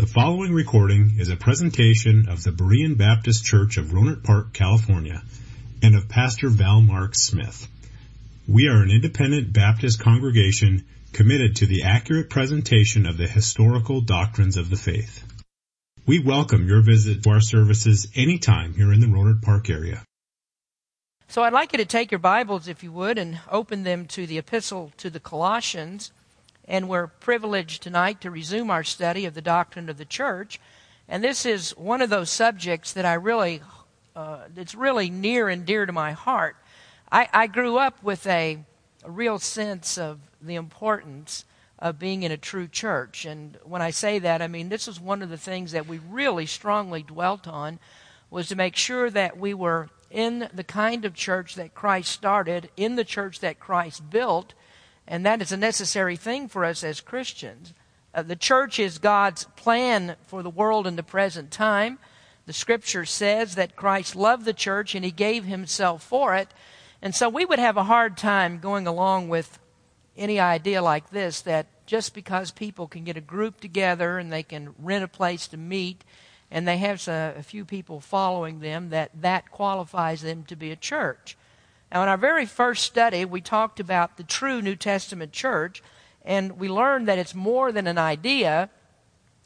The following recording is a presentation of the Berean Baptist Church of Rohnert Park, California, and of Pastor Val Mark Smith. We are an independent Baptist congregation committed to the accurate presentation of the historical doctrines of the faith. We welcome your visit to our services anytime here in the Rohnert Park area. So I'd like you to take your Bibles, if you would, and open them to the epistle to the Colossians and we're privileged tonight to resume our study of the doctrine of the church. And this is one of those subjects that I really, uh, it's really near and dear to my heart. I, I grew up with a, a real sense of the importance of being in a true church. And when I say that, I mean this is one of the things that we really strongly dwelt on was to make sure that we were in the kind of church that Christ started, in the church that Christ built, and that is a necessary thing for us as Christians. Uh, the church is God's plan for the world in the present time. The scripture says that Christ loved the church and he gave himself for it. And so we would have a hard time going along with any idea like this that just because people can get a group together and they can rent a place to meet and they have a few people following them that that qualifies them to be a church. Now, in our very first study, we talked about the true New Testament church, and we learned that it's more than an idea,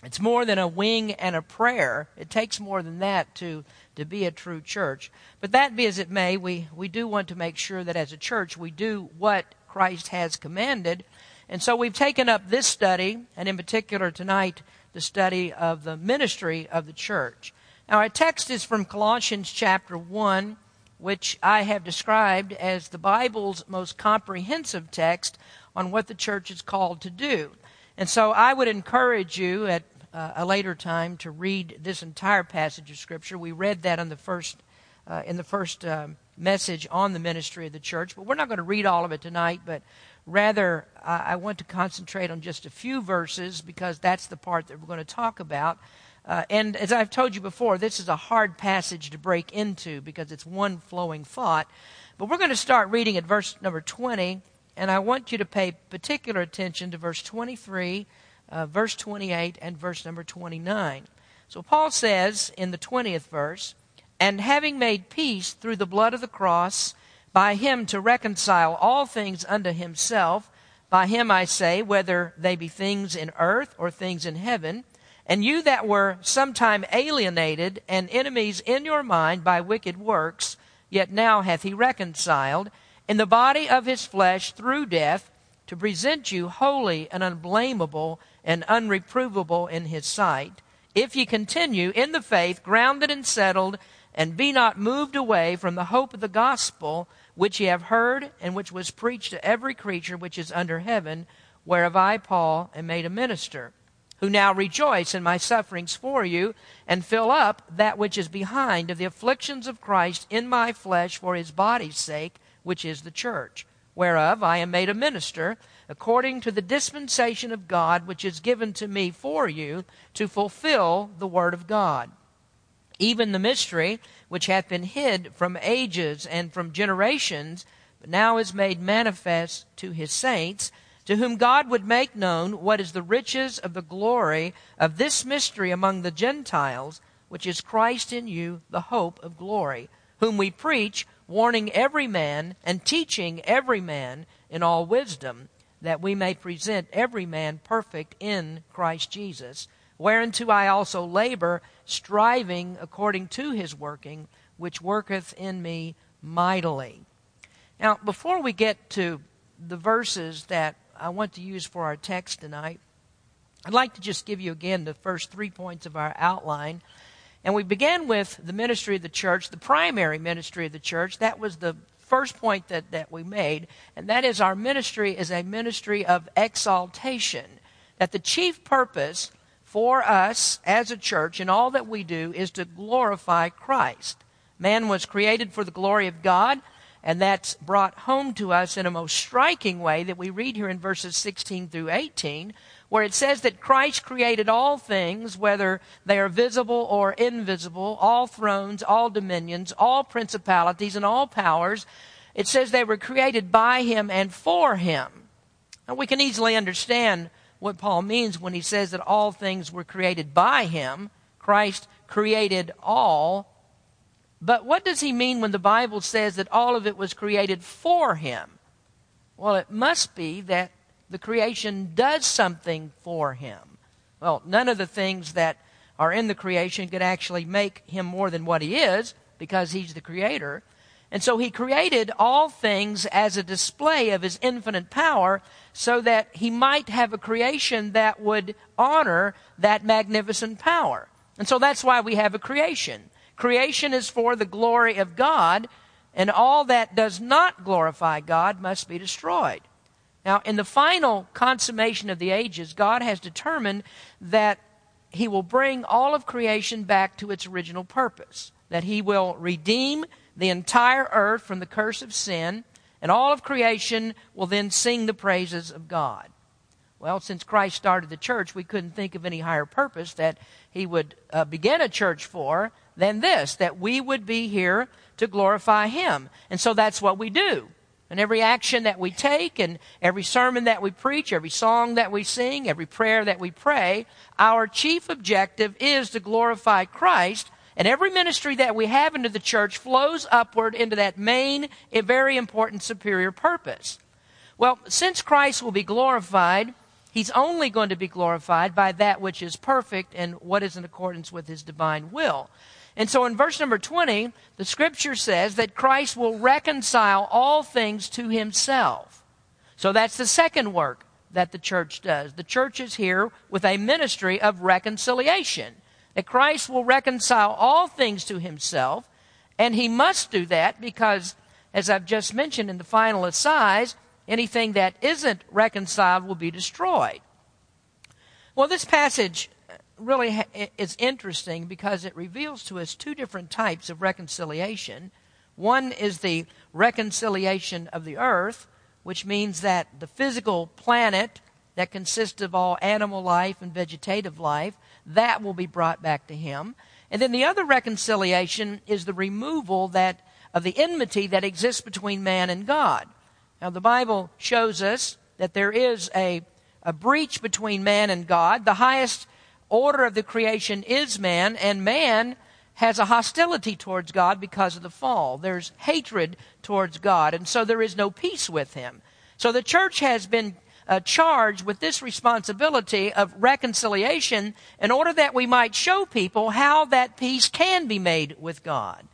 it's more than a wing and a prayer. It takes more than that to, to be a true church. But that be as it may, we, we do want to make sure that as a church we do what Christ has commanded. And so we've taken up this study, and in particular tonight, the study of the ministry of the church. Now, our text is from Colossians chapter 1 which I have described as the Bible's most comprehensive text on what the church is called to do. And so I would encourage you at uh, a later time to read this entire passage of Scripture. We read that in the first, uh, in the first um, message on the ministry of the church, but we're not going to read all of it tonight, but rather I want to concentrate on just a few verses because that's the part that we're going to talk about. Uh, and as I've told you before, this is a hard passage to break into because it's one flowing thought. But we're going to start reading at verse number 20, and I want you to pay particular attention to verse 23, uh, verse 28, and verse number 29. So Paul says in the 20th verse, And having made peace through the blood of the cross, by him to reconcile all things unto himself, by him I say, whether they be things in earth or things in heaven, and you that were sometime alienated and enemies in your mind by wicked works, yet now hath he reconciled in the body of his flesh through death to present you holy and unblameable and unreprovable in his sight. If ye continue in the faith, grounded and settled, and be not moved away from the hope of the gospel which ye have heard and which was preached to every creature which is under heaven, whereof I, Paul, am made a minister who now rejoice in my sufferings for you, and fill up that which is behind of the afflictions of Christ in my flesh for his body's sake, which is the church, whereof I am made a minister, according to the dispensation of God which is given to me for you, to fulfill the word of God. Even the mystery which hath been hid from ages and from generations, but now is made manifest to his saints to whom God would make known what is the riches of the glory of this mystery among the Gentiles, which is Christ in you, the hope of glory, whom we preach, warning every man and teaching every man in all wisdom, that we may present every man perfect in Christ Jesus, whereunto I also labor, striving according to his working, which worketh in me mightily. Now, before we get to the verses that I want to use for our text tonight. I'd like to just give you again the first three points of our outline. And we began with the ministry of the church, the primary ministry of the church. That was the first point that, that we made. And that is our ministry is a ministry of exaltation. That the chief purpose for us as a church in all that we do is to glorify Christ. Man was created for the glory of God. And that's brought home to us in a most striking way that we read here in verses 16 through 18, where it says that Christ created all things, whether they are visible or invisible, all thrones, all dominions, all principalities, and all powers. It says they were created by him and for him. And we can easily understand what Paul means when he says that all things were created by him. Christ created all. But what does he mean when the Bible says that all of it was created for him? Well, it must be that the creation does something for him. Well, none of the things that are in the creation could actually make him more than what he is because he's the creator. And so he created all things as a display of his infinite power so that he might have a creation that would honor that magnificent power. And so that's why we have a creation. Creation is for the glory of God, and all that does not glorify God must be destroyed. Now, in the final consummation of the ages, God has determined that he will bring all of creation back to its original purpose, that he will redeem the entire earth from the curse of sin, and all of creation will then sing the praises of God. Well, since Christ started the church, we couldn't think of any higher purpose that he would uh, begin a church for than this, that we would be here to glorify him. And so that's what we do. And every action that we take, and every sermon that we preach, every song that we sing, every prayer that we pray, our chief objective is to glorify Christ. And every ministry that we have into the church flows upward into that main, a very important superior purpose. Well, since Christ will be glorified, he's only going to be glorified by that which is perfect and what is in accordance with his divine will. And so in verse number 20, the scripture says that Christ will reconcile all things to himself. So that's the second work that the church does. The church is here with a ministry of reconciliation. That Christ will reconcile all things to himself, and he must do that because, as I've just mentioned in the final assize, anything that isn't reconciled will be destroyed. Well, this passage really is interesting because it reveals to us two different types of reconciliation. One is the reconciliation of the earth, which means that the physical planet that consists of all animal life and vegetative life, that will be brought back to him. And then the other reconciliation is the removal that of the enmity that exists between man and God. Now the Bible shows us that there is a, a breach between man and God. The highest order of the creation is man, and man has a hostility towards God because of the fall. There's hatred towards God, and so there is no peace with him. So the church has been uh, charged with this responsibility of reconciliation in order that we might show people how that peace can be made with God.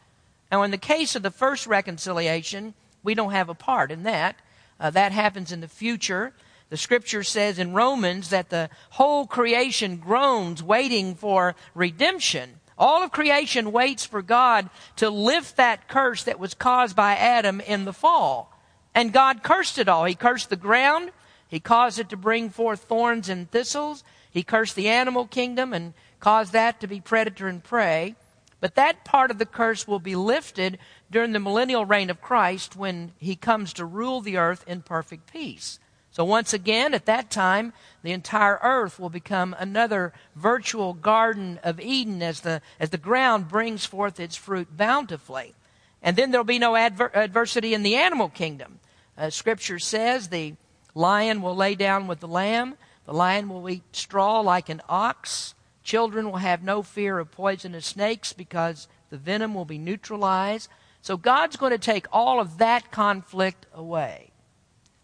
Now, in the case of the first reconciliation, we don't have a part in that. Uh, that happens in the future. The scripture says in Romans that the whole creation groans waiting for redemption. All of creation waits for God to lift that curse that was caused by Adam in the fall. And God cursed it all. He cursed the ground. He caused it to bring forth thorns and thistles. He cursed the animal kingdom and caused that to be predator and prey. But that part of the curse will be lifted during the millennial reign of Christ when he comes to rule the earth in perfect peace. So once again, at that time, the entire earth will become another virtual garden of Eden as the, as the ground brings forth its fruit bountifully. And then there'll be no adver- adversity in the animal kingdom. Uh, scripture says the lion will lay down with the lamb. The lion will eat straw like an ox. Children will have no fear of poisonous snakes because the venom will be neutralized. So God's going to take all of that conflict away.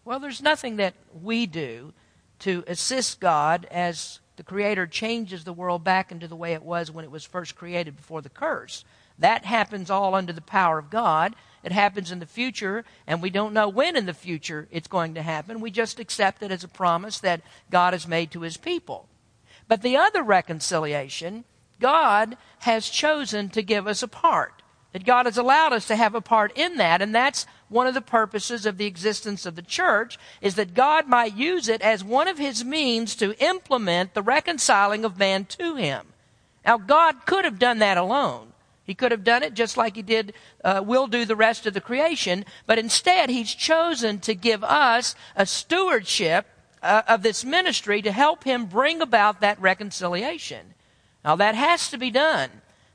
Well, there's nothing that we do to assist God as the Creator changes the world back into the way it was when it was first created before the curse. That happens all under the power of God. It happens in the future, and we don't know when in the future it's going to happen. We just accept it as a promise that God has made to His people. But the other reconciliation, God has chosen to give us a part. That God has allowed us to have a part in that, and that's one of the purposes of the existence of the church is that God might use it as one of his means to implement the reconciling of man to him. Now, God could have done that alone. He could have done it just like he did, uh, will do the rest of the creation, but instead he's chosen to give us a stewardship uh, of this ministry to help him bring about that reconciliation. Now, that has to be done.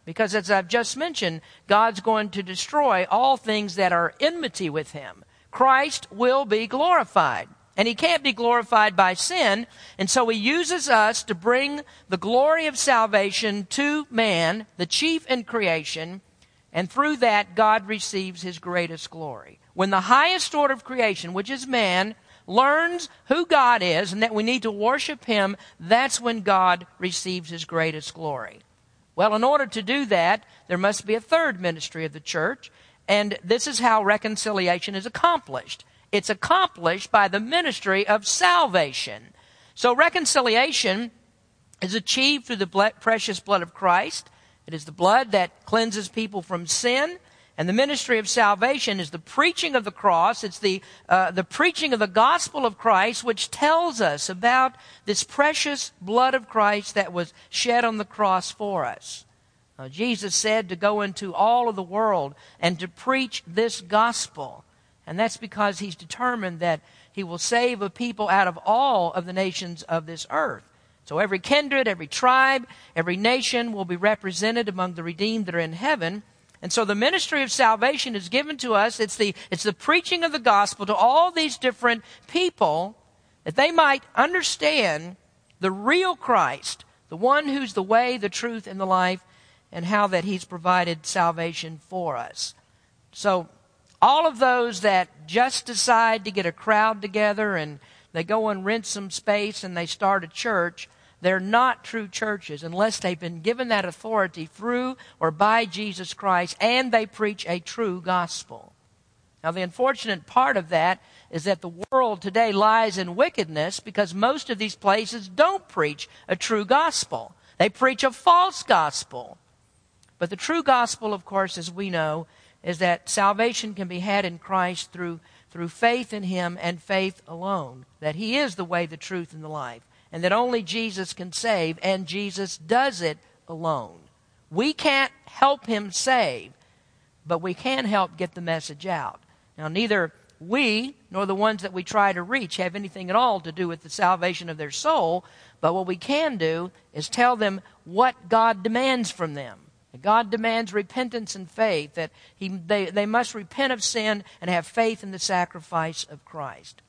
Because as I've just mentioned, God's going to destroy all things that are enmity with him. Christ will be glorified. And he can't be glorified by sin. And so he uses us to bring the glory of salvation to man, the chief in creation. And through that, God receives his greatest glory. When the highest order of creation, which is man, learns who God is and that we need to worship him, that's when God receives his greatest glory. Well, in order to do that, there must be a third ministry of the church. And this is how reconciliation is accomplished. It's accomplished by the ministry of salvation. So reconciliation is achieved through the precious blood of Christ. It is the blood that cleanses people from sin. And the ministry of salvation is the preaching of the cross. It's the, uh, the preaching of the gospel of Christ, which tells us about this precious blood of Christ that was shed on the cross for us. Uh, Jesus said to go into all of the world and to preach this gospel. And that's because he's determined that he will save a people out of all of the nations of this earth. So every kindred, every tribe, every nation will be represented among the redeemed that are in heaven. And so the ministry of salvation is given to us. It's the, it's the preaching of the gospel to all these different people that they might understand the real Christ, the one who's the way, the truth, and the life, and how that he's provided salvation for us. So all of those that just decide to get a crowd together and they go and rent some space and they start a church, they're not true churches unless they've been given that authority through or by Jesus Christ and they preach a true gospel. Now, the unfortunate part of that is that the world today lies in wickedness because most of these places don't preach a true gospel. They preach a false gospel. But the true gospel, of course, as we know, is that salvation can be had in Christ through, through faith in Him and faith alone. That He is the way, the truth, and the life. And that only Jesus can save, and Jesus does it alone. We can't help Him save, but we can help get the message out. Now, neither we nor the ones that we try to reach have anything at all to do with the salvation of their soul, but what we can do is tell them what God demands from them. God demands repentance and faith, that he, they, they must repent of sin and have faith in the sacrifice of Christ.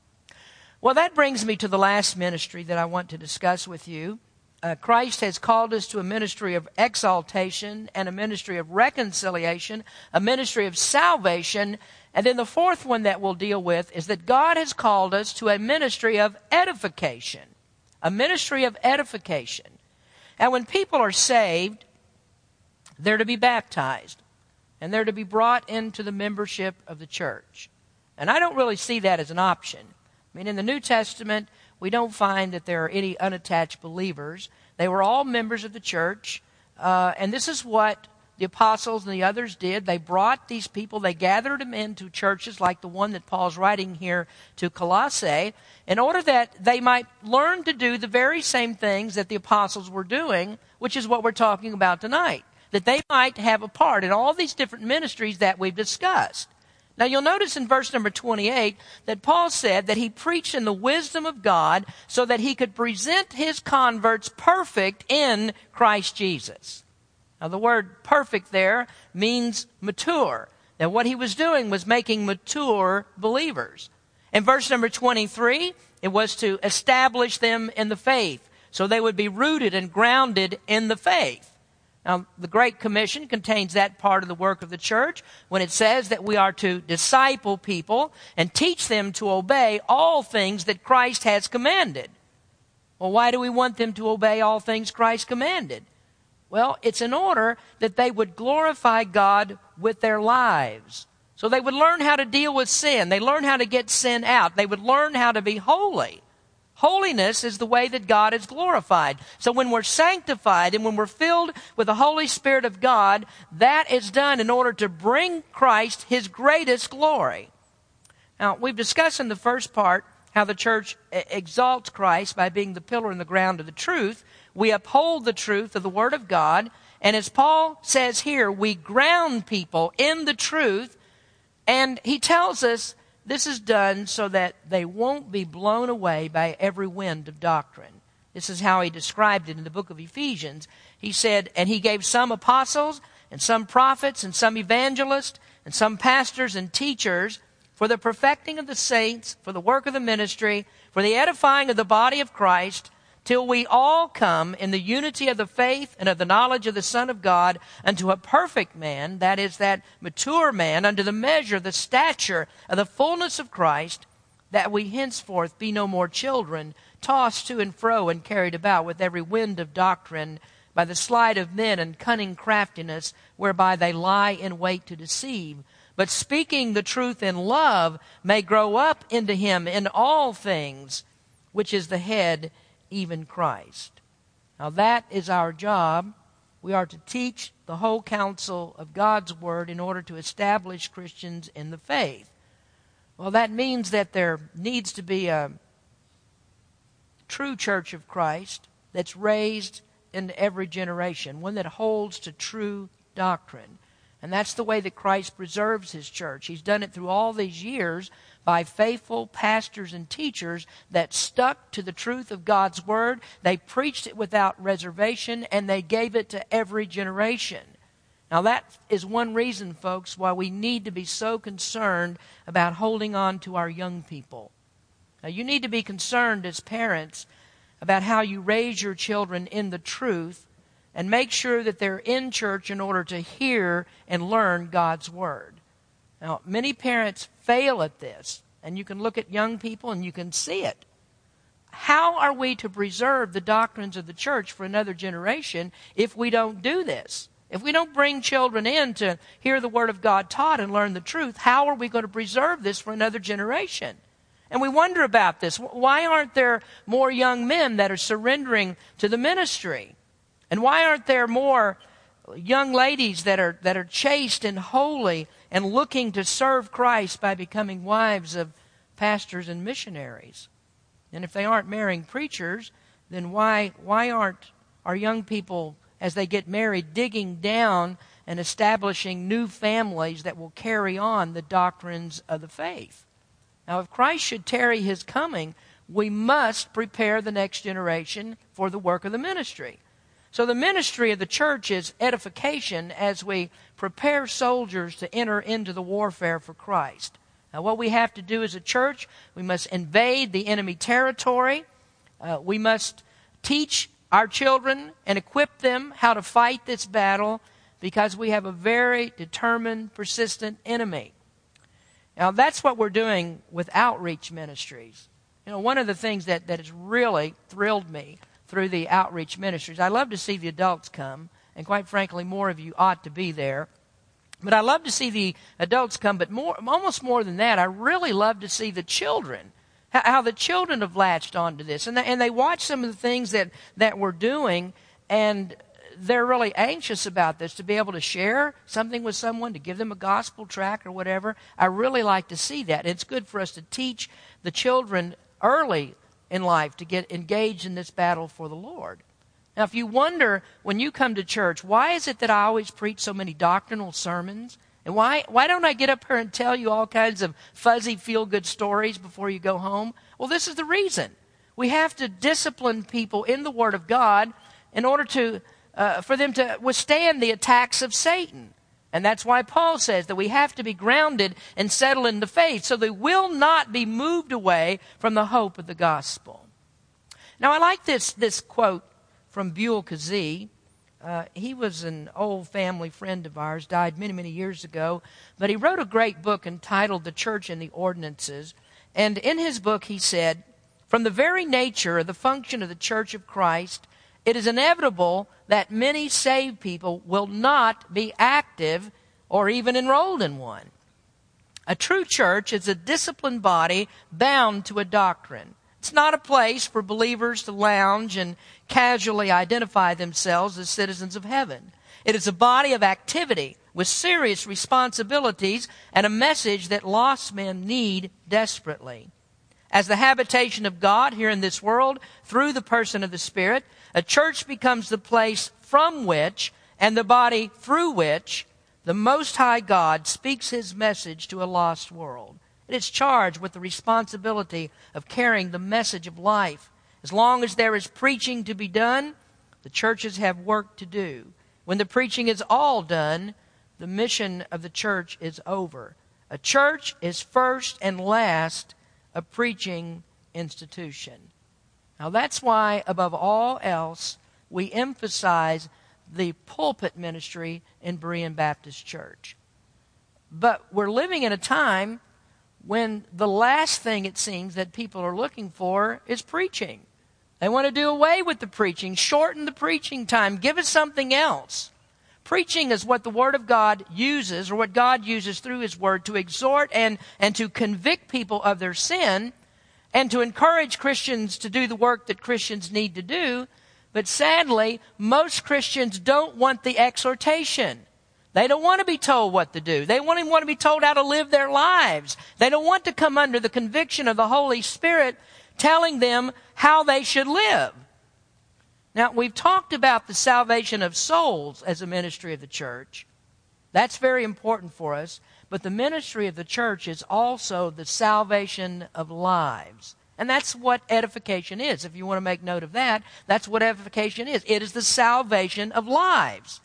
Well, that brings me to the last ministry that I want to discuss with you. Uh, Christ has called us to a ministry of exaltation and a ministry of reconciliation, a ministry of salvation, and then the fourth one that we'll deal with is that God has called us to a ministry of edification. A ministry of edification. And when people are saved, they're to be baptized, and they're to be brought into the membership of the church. And I don't really see that as an option. I mean, in the New Testament, we don't find that there are any unattached believers. They were all members of the church, uh, and this is what the apostles and the others did. They brought these people, they gathered them into churches like the one that Paul's writing here to Colossae, in order that they might learn to do the very same things that the apostles were doing, which is what we're talking about tonight that they might have a part in all these different ministries that we've discussed. Now you'll notice in verse number 28 that Paul said that he preached in the wisdom of God so that he could present his converts perfect in Christ Jesus. Now the word perfect there means mature. That what he was doing was making mature believers. In verse number 23, it was to establish them in the faith so they would be rooted and grounded in the faith. Now, the Great Commission contains that part of the work of the church when it says that we are to disciple people and teach them to obey all things that Christ has commanded. Well, why do we want them to obey all things Christ commanded? Well, it's in order that they would glorify God with their lives. So they would learn how to deal with sin. They learn how to get sin out. They would learn how to be holy. Holiness is the way that God is glorified. So when we're sanctified and when we're filled with the Holy Spirit of God, that is done in order to bring Christ his greatest glory. Now, we've discussed in the first part how the church exalts Christ by being the pillar and the ground of the truth. We uphold the truth of the Word of God. And as Paul says here, we ground people in the truth. And he tells us this is done so that they won't be blown away by every wind of doctrine. This is how he described it in the book of Ephesians. He said, And he gave some apostles, and some prophets, and some evangelists, and some pastors and teachers for the perfecting of the saints, for the work of the ministry, for the edifying of the body of Christ, till we all come in the unity of the faith and of the knowledge of the Son of God unto a perfect man, that is, that mature man, unto the measure, the stature of the fullness of Christ, that we henceforth be no more children, tossed to and fro and carried about with every wind of doctrine by the sleight of men and cunning craftiness, whereby they lie in wait to deceive. But speaking the truth in love may grow up into him in all things, which is the head, even Christ. Now that is our job. We are to teach the whole counsel of God's Word in order to establish Christians in the faith. Well, that means that there needs to be a true church of Christ that's raised in every generation, one that holds to true doctrine. And that's the way that Christ preserves his church. He's done it through all these years by faithful pastors and teachers that stuck to the truth of God's word. They preached it without reservation and they gave it to every generation. Now, that is one reason, folks, why we need to be so concerned about holding on to our young people. Now, you need to be concerned as parents about how you raise your children in the truth and make sure that they're in church in order to hear and learn God's Word. Now, many parents fail at this, and you can look at young people and you can see it. How are we to preserve the doctrines of the church for another generation if we don't do this? If we don't bring children in to hear the Word of God taught and learn the truth, how are we going to preserve this for another generation? And we wonder about this. Why aren't there more young men that are surrendering to the ministry? And why aren't there more young ladies that are, that are chaste and holy and looking to serve Christ by becoming wives of pastors and missionaries? And if they aren't marrying preachers, then why, why aren't our young people, as they get married, digging down and establishing new families that will carry on the doctrines of the faith? Now, if Christ should tarry his coming, we must prepare the next generation for the work of the ministry. So, the ministry of the church is edification as we prepare soldiers to enter into the warfare for Christ. Now, what we have to do as a church, we must invade the enemy territory. Uh, we must teach our children and equip them how to fight this battle because we have a very determined, persistent enemy. Now, that's what we're doing with outreach ministries. You know, one of the things that, that has really thrilled me through the outreach ministries, I love to see the adults come, and quite frankly, more of you ought to be there. But I love to see the adults come, but more, almost more than that, I really love to see the children, how, how the children have latched onto this. And they, and they watch some of the things that, that we're doing, and they're really anxious about this to be able to share something with someone, to give them a gospel track or whatever. I really like to see that. It's good for us to teach the children early in life to get engaged in this battle for the Lord. Now, if you wonder when you come to church, why is it that I always preach so many doctrinal sermons? And why, why don't I get up here and tell you all kinds of fuzzy, feel good stories before you go home? Well, this is the reason. We have to discipline people in the Word of God in order to uh, for them to withstand the attacks of Satan. And that's why Paul says that we have to be grounded and settled in the faith so they will not be moved away from the hope of the gospel. Now, I like this, this quote from Buell Kazee. Uh, he was an old family friend of ours, died many, many years ago, but he wrote a great book entitled The Church and the Ordinances. And in his book, he said, From the very nature of the function of the Church of Christ, it is inevitable that many saved people will not be active or even enrolled in one. A true church is a disciplined body bound to a doctrine. It's not a place for believers to lounge and casually identify themselves as citizens of heaven. It is a body of activity with serious responsibilities and a message that lost men need desperately. As the habitation of God here in this world through the person of the Spirit, a church becomes the place from which and the body through which the Most High God speaks His message to a lost world. It is charged with the responsibility of carrying the message of life. As long as there is preaching to be done, the churches have work to do. When the preaching is all done, the mission of the church is over. A church is first and last a preaching institution. Now, that's why, above all else, we emphasize the pulpit ministry in Berean Baptist Church. But we're living in a time when the last thing it seems that people are looking for is preaching. They want to do away with the preaching, shorten the preaching time, give us something else. Preaching is what the Word of God uses, or what God uses through His Word to exhort and, and to convict people of their sin and to encourage Christians to do the work that Christians need to do. But sadly, most Christians don't want the exhortation. They don't want to be told what to do. They even want to be told how to live their lives. They don't want to come under the conviction of the Holy Spirit telling them how they should live. Now, we've talked about the salvation of souls as a ministry of the church. That's very important for us. But the ministry of the church is also the salvation of lives. And that's what edification is. If you want to make note of that, that's what edification is. It is the salvation of lives.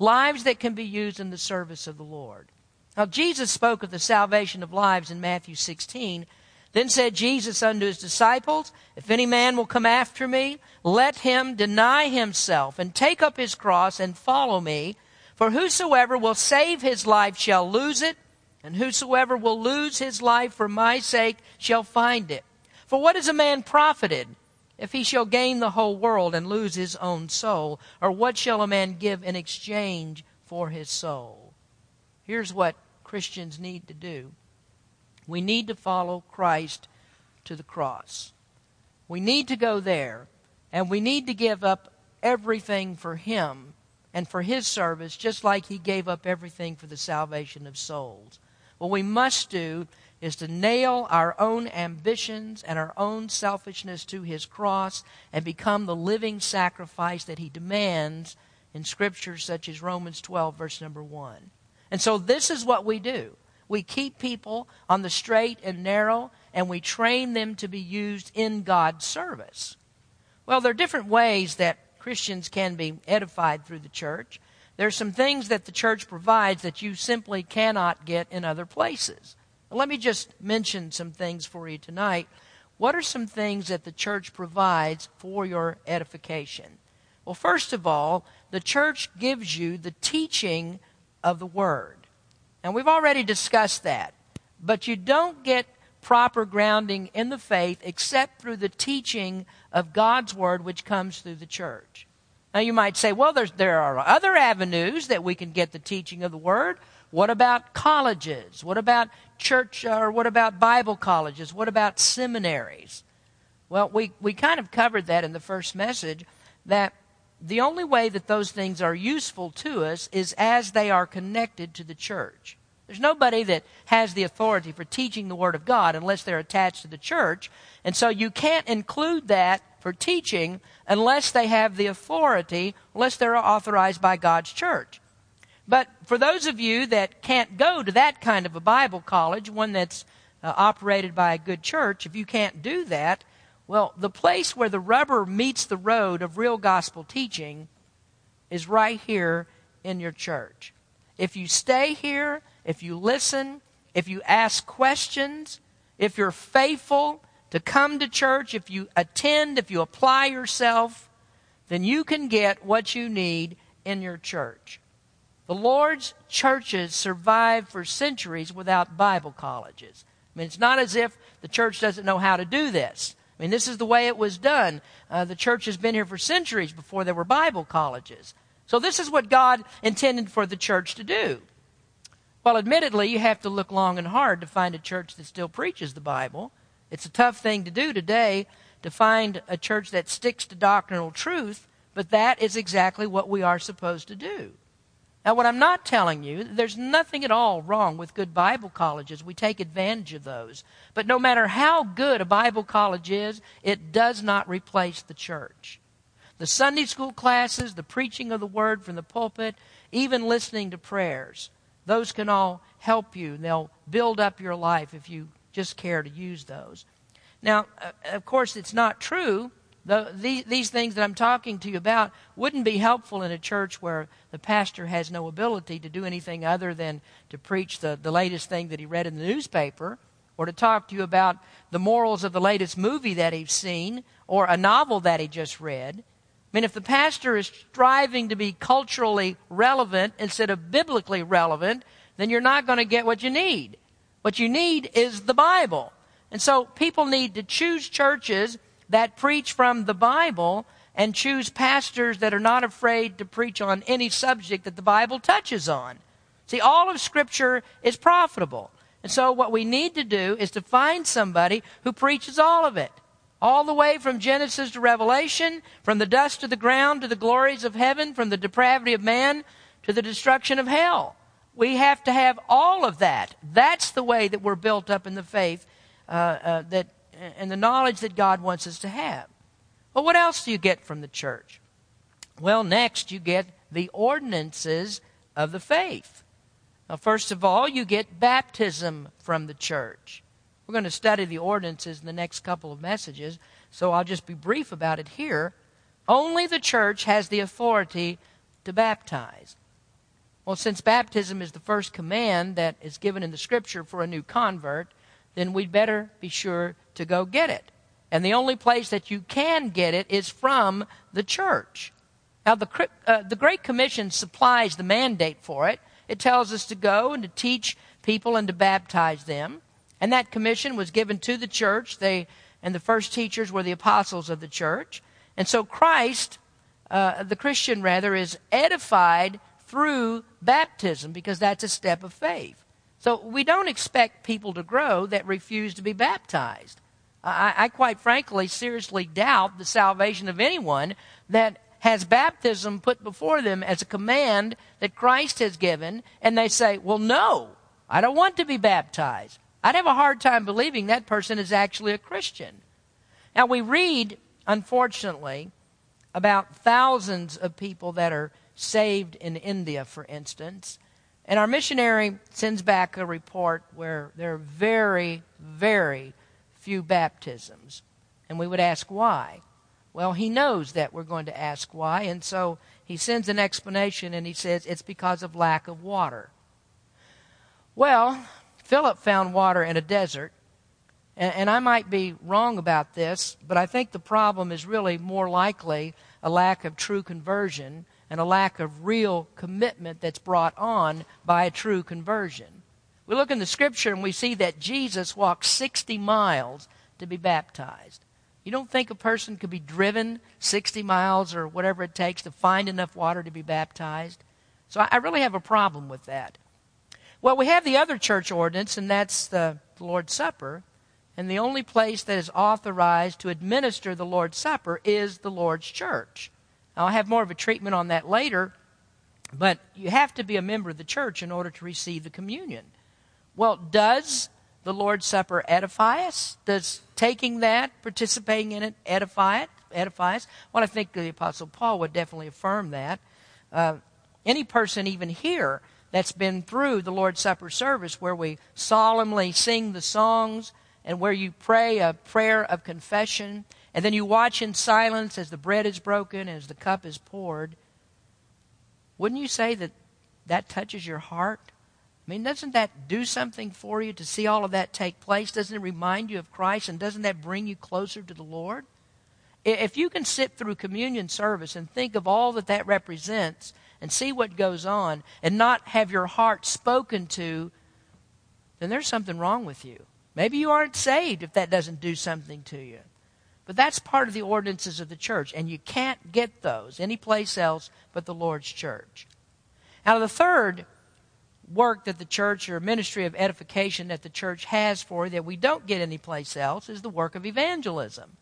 Lives that can be used in the service of the Lord. Now, Jesus spoke of the salvation of lives in Matthew 16. Then said Jesus unto his disciples, If any man will come after me, let him deny himself and take up his cross and follow me. For whosoever will save his life shall lose it, and whosoever will lose his life for my sake shall find it. For what is a man profited if he shall gain the whole world and lose his own soul? Or what shall a man give in exchange for his soul? Here's what Christians need to do we need to follow Christ to the cross. We need to go there, and we need to give up everything for him and for his service, just like he gave up everything for the salvation of souls. What we must do is to nail our own ambitions and our own selfishness to his cross and become the living sacrifice that he demands in scriptures such as Romans 12, verse number 1. And so this is what we do. We keep people on the straight and narrow, and we train them to be used in God's service. Well, there are different ways that Christians can be edified through the church. There are some things that the church provides that you simply cannot get in other places. Let me just mention some things for you tonight. What are some things that the church provides for your edification? Well, first of all, the church gives you the teaching of the Word. And we've already discussed that. But you don't get proper grounding in the faith except through the teaching of God's Word, which comes through the church. Now, you might say, well, there are other avenues that we can get the teaching of the Word. What about colleges? What about church, uh, or what about Bible colleges? What about seminaries? Well, we, we kind of covered that in the first message that the only way that those things are useful to us is as they are connected to the church. There's nobody that has the authority for teaching the Word of God unless they're attached to the church. And so you can't include that for teaching unless they have the authority, unless they're authorized by God's church. But for those of you that can't go to that kind of a Bible college, one that's uh, operated by a good church, if you can't do that, well, the place where the rubber meets the road of real gospel teaching is right here in your church. If you stay here if you listen, if you ask questions, if you're faithful to come to church, if you attend, if you apply yourself, then you can get what you need in your church. The Lord's churches survived for centuries without Bible colleges. I mean, it's not as if the church doesn't know how to do this. I mean, this is the way it was done. Uh, the church has been here for centuries before there were Bible colleges. So, this is what God intended for the church to do. Well, admittedly, you have to look long and hard to find a church that still preaches the Bible. It's a tough thing to do today to find a church that sticks to doctrinal truth, but that is exactly what we are supposed to do. Now, what I'm not telling you, there's nothing at all wrong with good Bible colleges. We take advantage of those. But no matter how good a Bible college is, it does not replace the church. The Sunday school classes, the preaching of the word from the pulpit, even listening to prayers those can all help you. They'll build up your life if you just care to use those. Now, uh, of course, it's not true the, the, these things that I'm talking to you about wouldn't be helpful in a church where the pastor has no ability to do anything other than to preach the, the latest thing that he read in the newspaper or to talk to you about the morals of the latest movie that he's seen or a novel that he just read. I mean, if the pastor is striving to be culturally relevant instead of biblically relevant, then you're not going to get what you need. What you need is the Bible. And so people need to choose churches that preach from the Bible and choose pastors that are not afraid to preach on any subject that the Bible touches on. See, all of Scripture is profitable. And so what we need to do is to find somebody who preaches all of it. All the way from Genesis to Revelation, from the dust of the ground to the glories of heaven, from the depravity of man to the destruction of hell. We have to have all of that. That's the way that we're built up in the faith uh, uh, that and the knowledge that God wants us to have. But what else do you get from the church? Well, next you get the ordinances of the faith. Now, first of all, you get baptism from the church. We're going to study the ordinances in the next couple of messages, so I'll just be brief about it here. Only the church has the authority to baptize. Well, since baptism is the first command that is given in the scripture for a new convert, then we'd better be sure to go get it. And the only place that you can get it is from the church. Now, the, uh, the Great Commission supplies the mandate for it. It tells us to go and to teach people and to baptize them. And that commission was given to the church. They, and the first teachers were the apostles of the church. And so Christ, uh, the Christian rather, is edified through baptism because that's a step of faith. So we don't expect people to grow that refuse to be baptized. I, I, quite frankly seriously doubt the salvation of anyone that has baptism put before them as a command that Christ has given, and they say, Well, no, I don't want to be baptized. I'd have a hard time believing that person is actually a Christian. Now, we read, unfortunately, about thousands of people that are saved in India, for instance, and our missionary sends back a report where there are very, very few baptisms. And we would ask why. Well, he knows that we're going to ask why, and so he sends an explanation and he says it's because of lack of water. Well, Philip found water in a desert, and, and I might be wrong about this, but I think the problem is really more likely a lack of true conversion and a lack of real commitment that's brought on by a true conversion. We look in the scripture and we see that Jesus walked 60 miles to be baptized. You don't think a person could be driven 60 miles or whatever it takes to find enough water to be baptized? So I really have a problem with that. Well, we have the other church ordinance, and that's the Lord's Supper. And the only place that is authorized to administer the Lord's Supper is the Lord's church. I'll have more of a treatment on that later, but you have to be a member of the church in order to receive the communion. Well, does the Lord's Supper edify us? Does taking that, participating in it, edify it? Edify us? Well, I think the Apostle Paul would definitely affirm that. Uh, any person, even here, that's been through the Lord's Supper service where we solemnly sing the songs and where you pray a prayer of confession and then you watch in silence as the bread is broken, as the cup is poured, wouldn't you say that that touches your heart? I mean, doesn't that do something for you to see all of that take place? Doesn't it remind you of Christ? And doesn't that bring you closer to the Lord? If you can sit through communion service and think of all that that represents and see what goes on and not have your heart spoken to, then there's something wrong with you. Maybe you aren't saved if that doesn't do something to you. But that's part of the ordinances of the church, and you can't get those anyplace else but the Lord's church. Now, the third work that the church or ministry of edification that the church has for that we don't get anyplace else is the work of evangelism.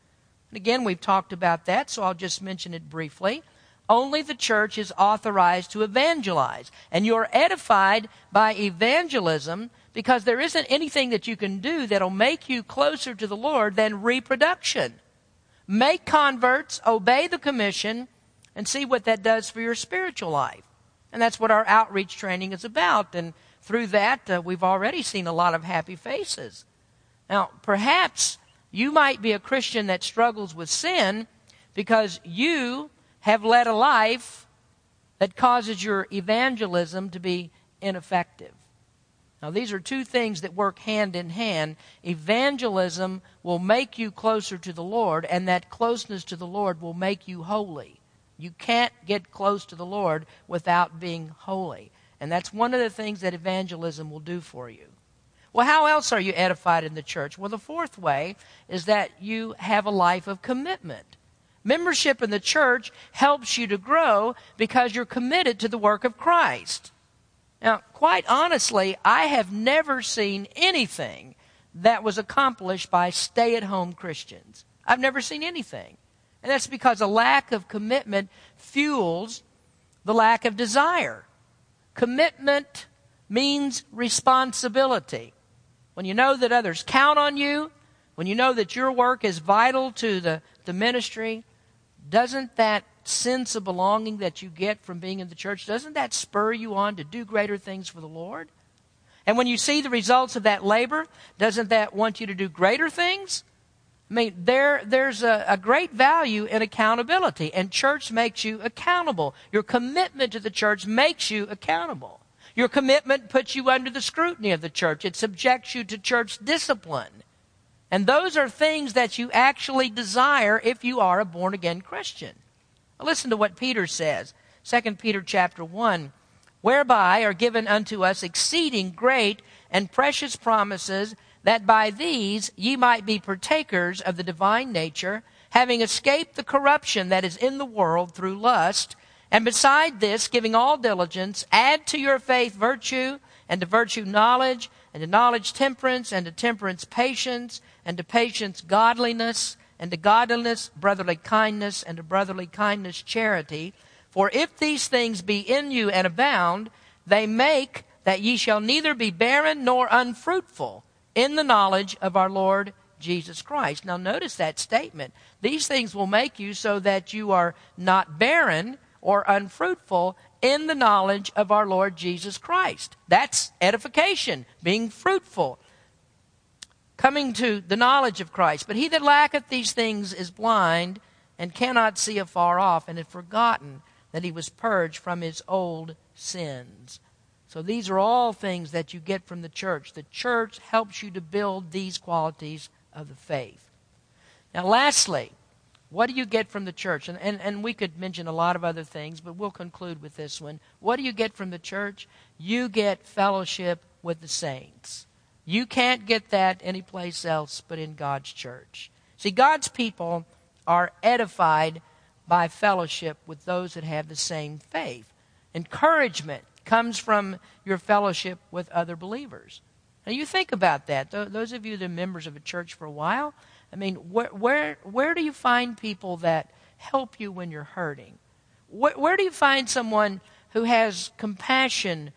And again, we've talked about that, so I'll just mention it briefly. Only the church is authorized to evangelize. And you're edified by evangelism because there isn't anything that you can do that'll make you closer to the Lord than reproduction make converts, obey the commission, and see what that does for your spiritual life. And that's what our outreach training is about. And through that, uh, we've already seen a lot of happy faces. Now, perhaps you might be a Christian that struggles with sin, because you have led a life that causes your evangelism to be ineffective. Now, these are two things that work hand in hand. Evangelism will make you closer to the Lord, and that closeness to the Lord will make you holy. You can't get close to the Lord without being holy. And that's one of the things that evangelism will do for you. Well, how else are you edified in the church? Well, the fourth way is that you have a life of commitment. Membership in the church helps you to grow because you're committed to the work of Christ. Now, quite honestly, I have never seen anything that was accomplished by stay at home Christians. I've never seen anything. And that's because a lack of commitment fuels the lack of desire. Commitment means responsibility. When you know that others count on you, when you know that your work is vital to the, the ministry, doesn't that sense of belonging that you get from being in the church, doesn't that spur you on to do greater things for the Lord? And when you see the results of that labor, doesn't that want you to do greater things? I mean, there, there's a, a, great value in accountability, and church makes you accountable. Your commitment to the church makes you accountable. Your commitment puts you under the scrutiny of the church. It subjects you to church discipline. And those are things that you actually desire if you are a born again Christian. Listen to what Peter says. 2 Peter chapter 1. Whereby are given unto us exceeding great and precious promises, that by these ye might be partakers of the divine nature, having escaped the corruption that is in the world through lust. And beside this, giving all diligence, add to your faith virtue, and to virtue knowledge, and to knowledge temperance, and to temperance patience, and to patience godliness and to godliness brotherly kindness, and to brotherly kindness charity. For if these things be in you and abound, they make that ye shall neither be barren nor unfruitful in the knowledge of our Lord Jesus Christ. Now, notice that statement. These things will make you so that you are not barren or unfruitful in the knowledge of our Lord Jesus Christ. That's edification, being fruitful coming to the knowledge of Christ. But he that lacketh these things is blind and cannot see afar off, and had forgotten that he was purged from his old sins. So these are all things that you get from the church. The church helps you to build these qualities of the faith. Now, lastly, what do you get from the church? And, and, and we could mention a lot of other things, but we'll conclude with this one. What do you get from the church? You get fellowship with the saints. You can't get that anyplace else but in God's church. See, God's people are edified by fellowship with those that have the same faith. Encouragement comes from your fellowship with other believers. Now, you think about that. Those of you that are members of a church for a while, I mean, where, where, where do you find people that help you when you're hurting? Where, where do you find someone who has compassion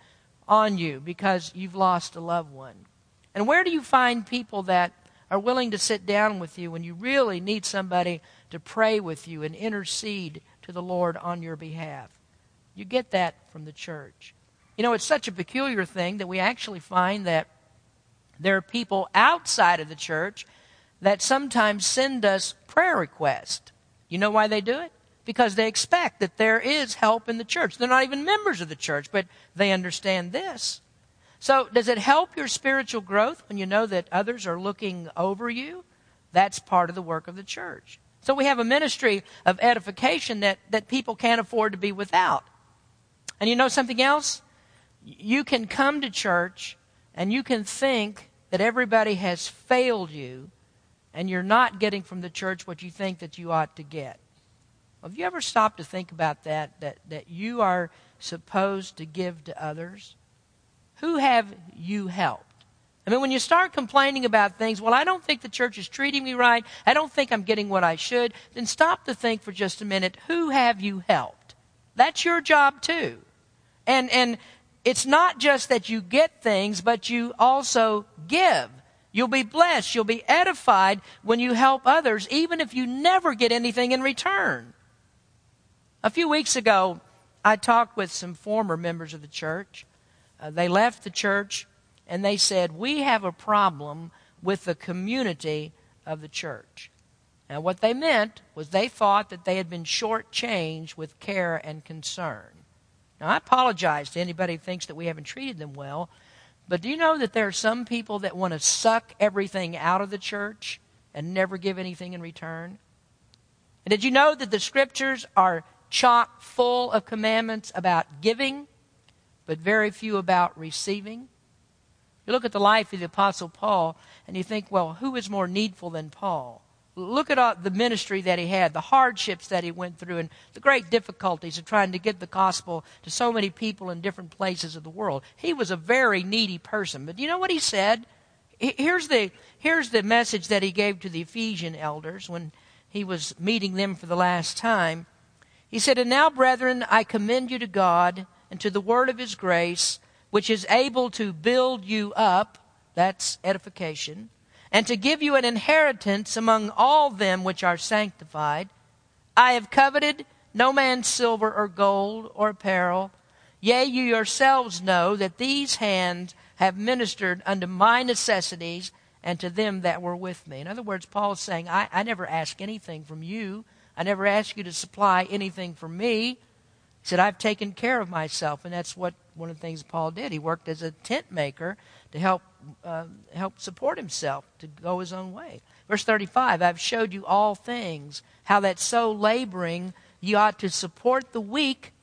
on you because you've lost a loved one? And where do you find people that are willing to sit down with you when you really need somebody to pray with you and intercede to the Lord on your behalf? You get that from the church. You know, it's such a peculiar thing that we actually find that there are people outside of the church that sometimes send us prayer requests. You know why they do it? Because they expect that there is help in the church. They're not even members of the church, but they understand this. So, does it help your spiritual growth when you know that others are looking over you? That's part of the work of the church. So, we have a ministry of edification that, that people can't afford to be without. And you know something else? You can come to church and you can think that everybody has failed you and you're not getting from the church what you think that you ought to get. Have you ever stopped to think about that? That, that you are supposed to give to others? Who have you helped? I mean, when you start complaining about things, well, I don't think the church is treating me right. I don't think I'm getting what I should. Then stop to think for just a minute. Who have you helped? That's your job too. And, and it's not just that you get things, but you also give. You'll be blessed. You'll be edified when you help others, even if you never get anything in return. A few weeks ago, I talked with some former members of the church uh, they left the church and they said, We have a problem with the community of the church. Now, what they meant was they thought that they had been shortchanged with care and concern. Now, I apologize to anybody who thinks that we haven't treated them well, but do you know that there are some people that want to suck everything out of the church and never give anything in return? And did you know that the scriptures are chock full of commandments about giving, but very few about receiving? You look at the life of the Apostle Paul and you think, well, who is more needful than Paul? Look at all the ministry that he had, the hardships that he went through, and the great difficulties of trying to get the gospel to so many people in different places of the world. He was a very needy person. But you know what he said? Here's the, here's the message that he gave to the Ephesian elders when he was meeting them for the last time. He said, And now, brethren, I commend you to God and to the word of his grace, which is able to build you up. That's edification and to give you an inheritance among all them which are sanctified. I have coveted no man's silver or gold or apparel. Yea, you yourselves know that these hands have ministered unto my necessities and to them that were with me. In other words, Paul is saying, I, I never ask anything from you. I never ask you to supply anything for me. He said, I've taken care of myself. And that's what one of the things Paul did. He worked as a tent maker to help uh, help support himself to go his own way. Verse 35 I've showed you all things, how that so laboring you ought to support the weak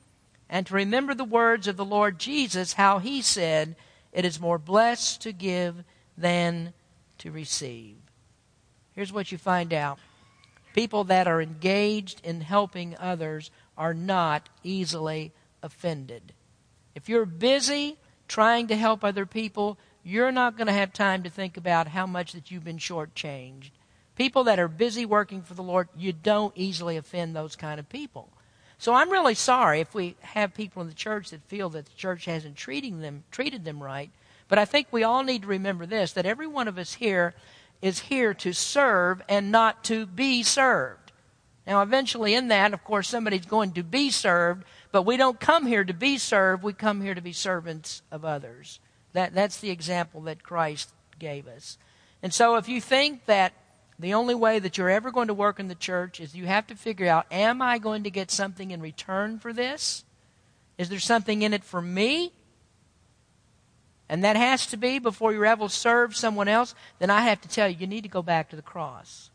and to remember the words of the Lord Jesus, how he said, It is more blessed to give than to receive. Here's what you find out people that are engaged in helping others are not easily offended. If you're busy trying to help other people, you're not going to have time to think about how much that you've been shortchanged. People that are busy working for the Lord, you don't easily offend those kind of people. So I'm really sorry if we have people in the church that feel that the church hasn't treating them treated them right. But I think we all need to remember this that every one of us here is here to serve and not to be served. Now eventually in that, of course, somebody's going to be served, but we don't come here to be served, we come here to be servants of others. That, that's the example that Christ gave us. And so if you think that the only way that you're ever going to work in the church is you have to figure out am I going to get something in return for this? Is there something in it for me? And that has to be before you're to serve someone else, then I have to tell you, you need to go back to the cross.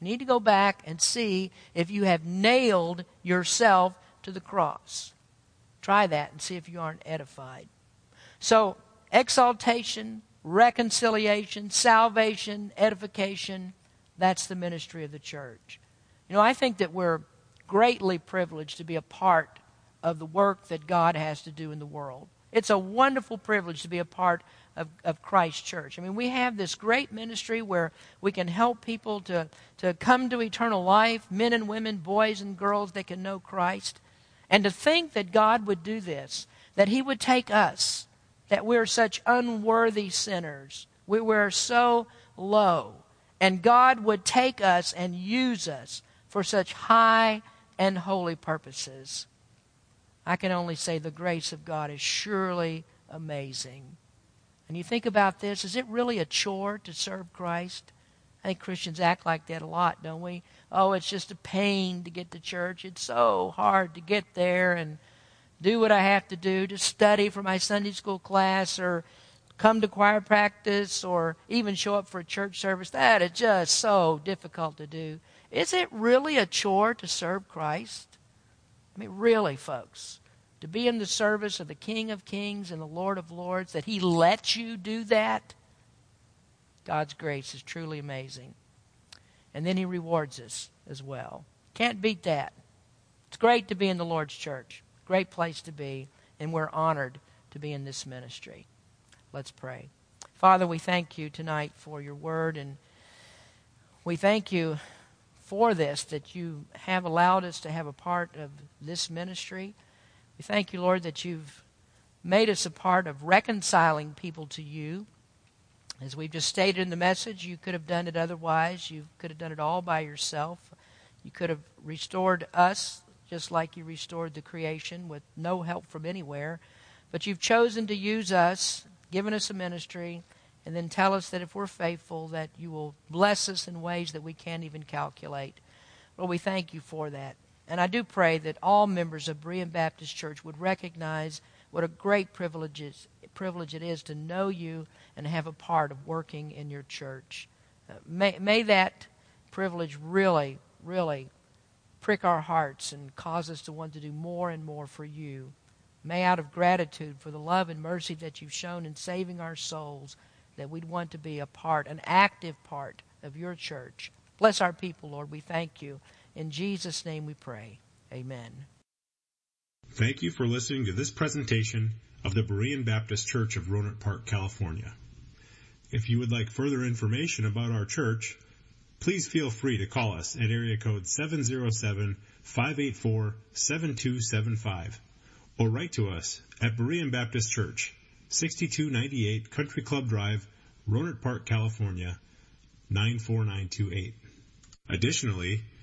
You need to go back and see if you have nailed yourself to the cross. Try that and see if you aren't edified. So, exaltation, reconciliation, salvation, edification. That's the ministry of the church. You know, I think that we're greatly privileged to be a part of the work that God has to do in the world. It's a wonderful privilege to be a part of, of Christ's church. I mean, we have this great ministry where we can help people to, to come to eternal life, men and women, boys and girls that can know Christ. And to think that God would do this, that He would take us, that we're such unworthy sinners. We were so low. And God would take us and use us for such high and holy purposes. I can only say the grace of God is surely amazing. And you think about this is it really a chore to serve Christ? I think Christians act like that a lot, don't we? Oh, it's just a pain to get to church. It's so hard to get there and do what I have to do to study for my Sunday school class or come to choir practice or even show up for a church service. That is just so difficult to do. Is it really a chore to serve Christ? I mean, really, folks, to be in the service of the King of Kings and the Lord of Lords, that He lets you do that? God's grace is truly amazing. And then He rewards us as well. Can't beat that. It's great to be in the Lord's church. Great place to be, and we're honored to be in this ministry. Let's pray. Father, we thank you tonight for your word, and we thank you for this, that you have allowed us to have a part of this ministry. We thank you, Lord, that you've made us a part of reconciling people to you. As we've just stated in the message, you could have done it otherwise. You could have done it all by yourself. You could have restored us just like you restored the creation with no help from anywhere. But you've chosen to use us, given us a ministry, And then tell us that if we're faithful, that you will bless us in ways that we can't even calculate. Lord, we thank you for that. And I do pray that all members of Berean Baptist Church would recognize what a great privilege, is, privilege it is to know you and have a part of working in your church. Uh, may, may that privilege really, really prick our hearts and cause us to want to do more and more for you. May, out of gratitude for the love and mercy that you've shown in saving our souls, that we'd want to be a part, an active part of your church. Bless our people, Lord. We thank you. In Jesus' name we pray. Amen. Thank you for listening to this presentation of the Berean Baptist Church of Rohnert Park, California. If you would like further information about our church, please feel free to call us at area code 707-584-7275 or write to us at Berean Baptist Church, 6298 Country Club Drive, Rohnert Park, California, 94928. Additionally,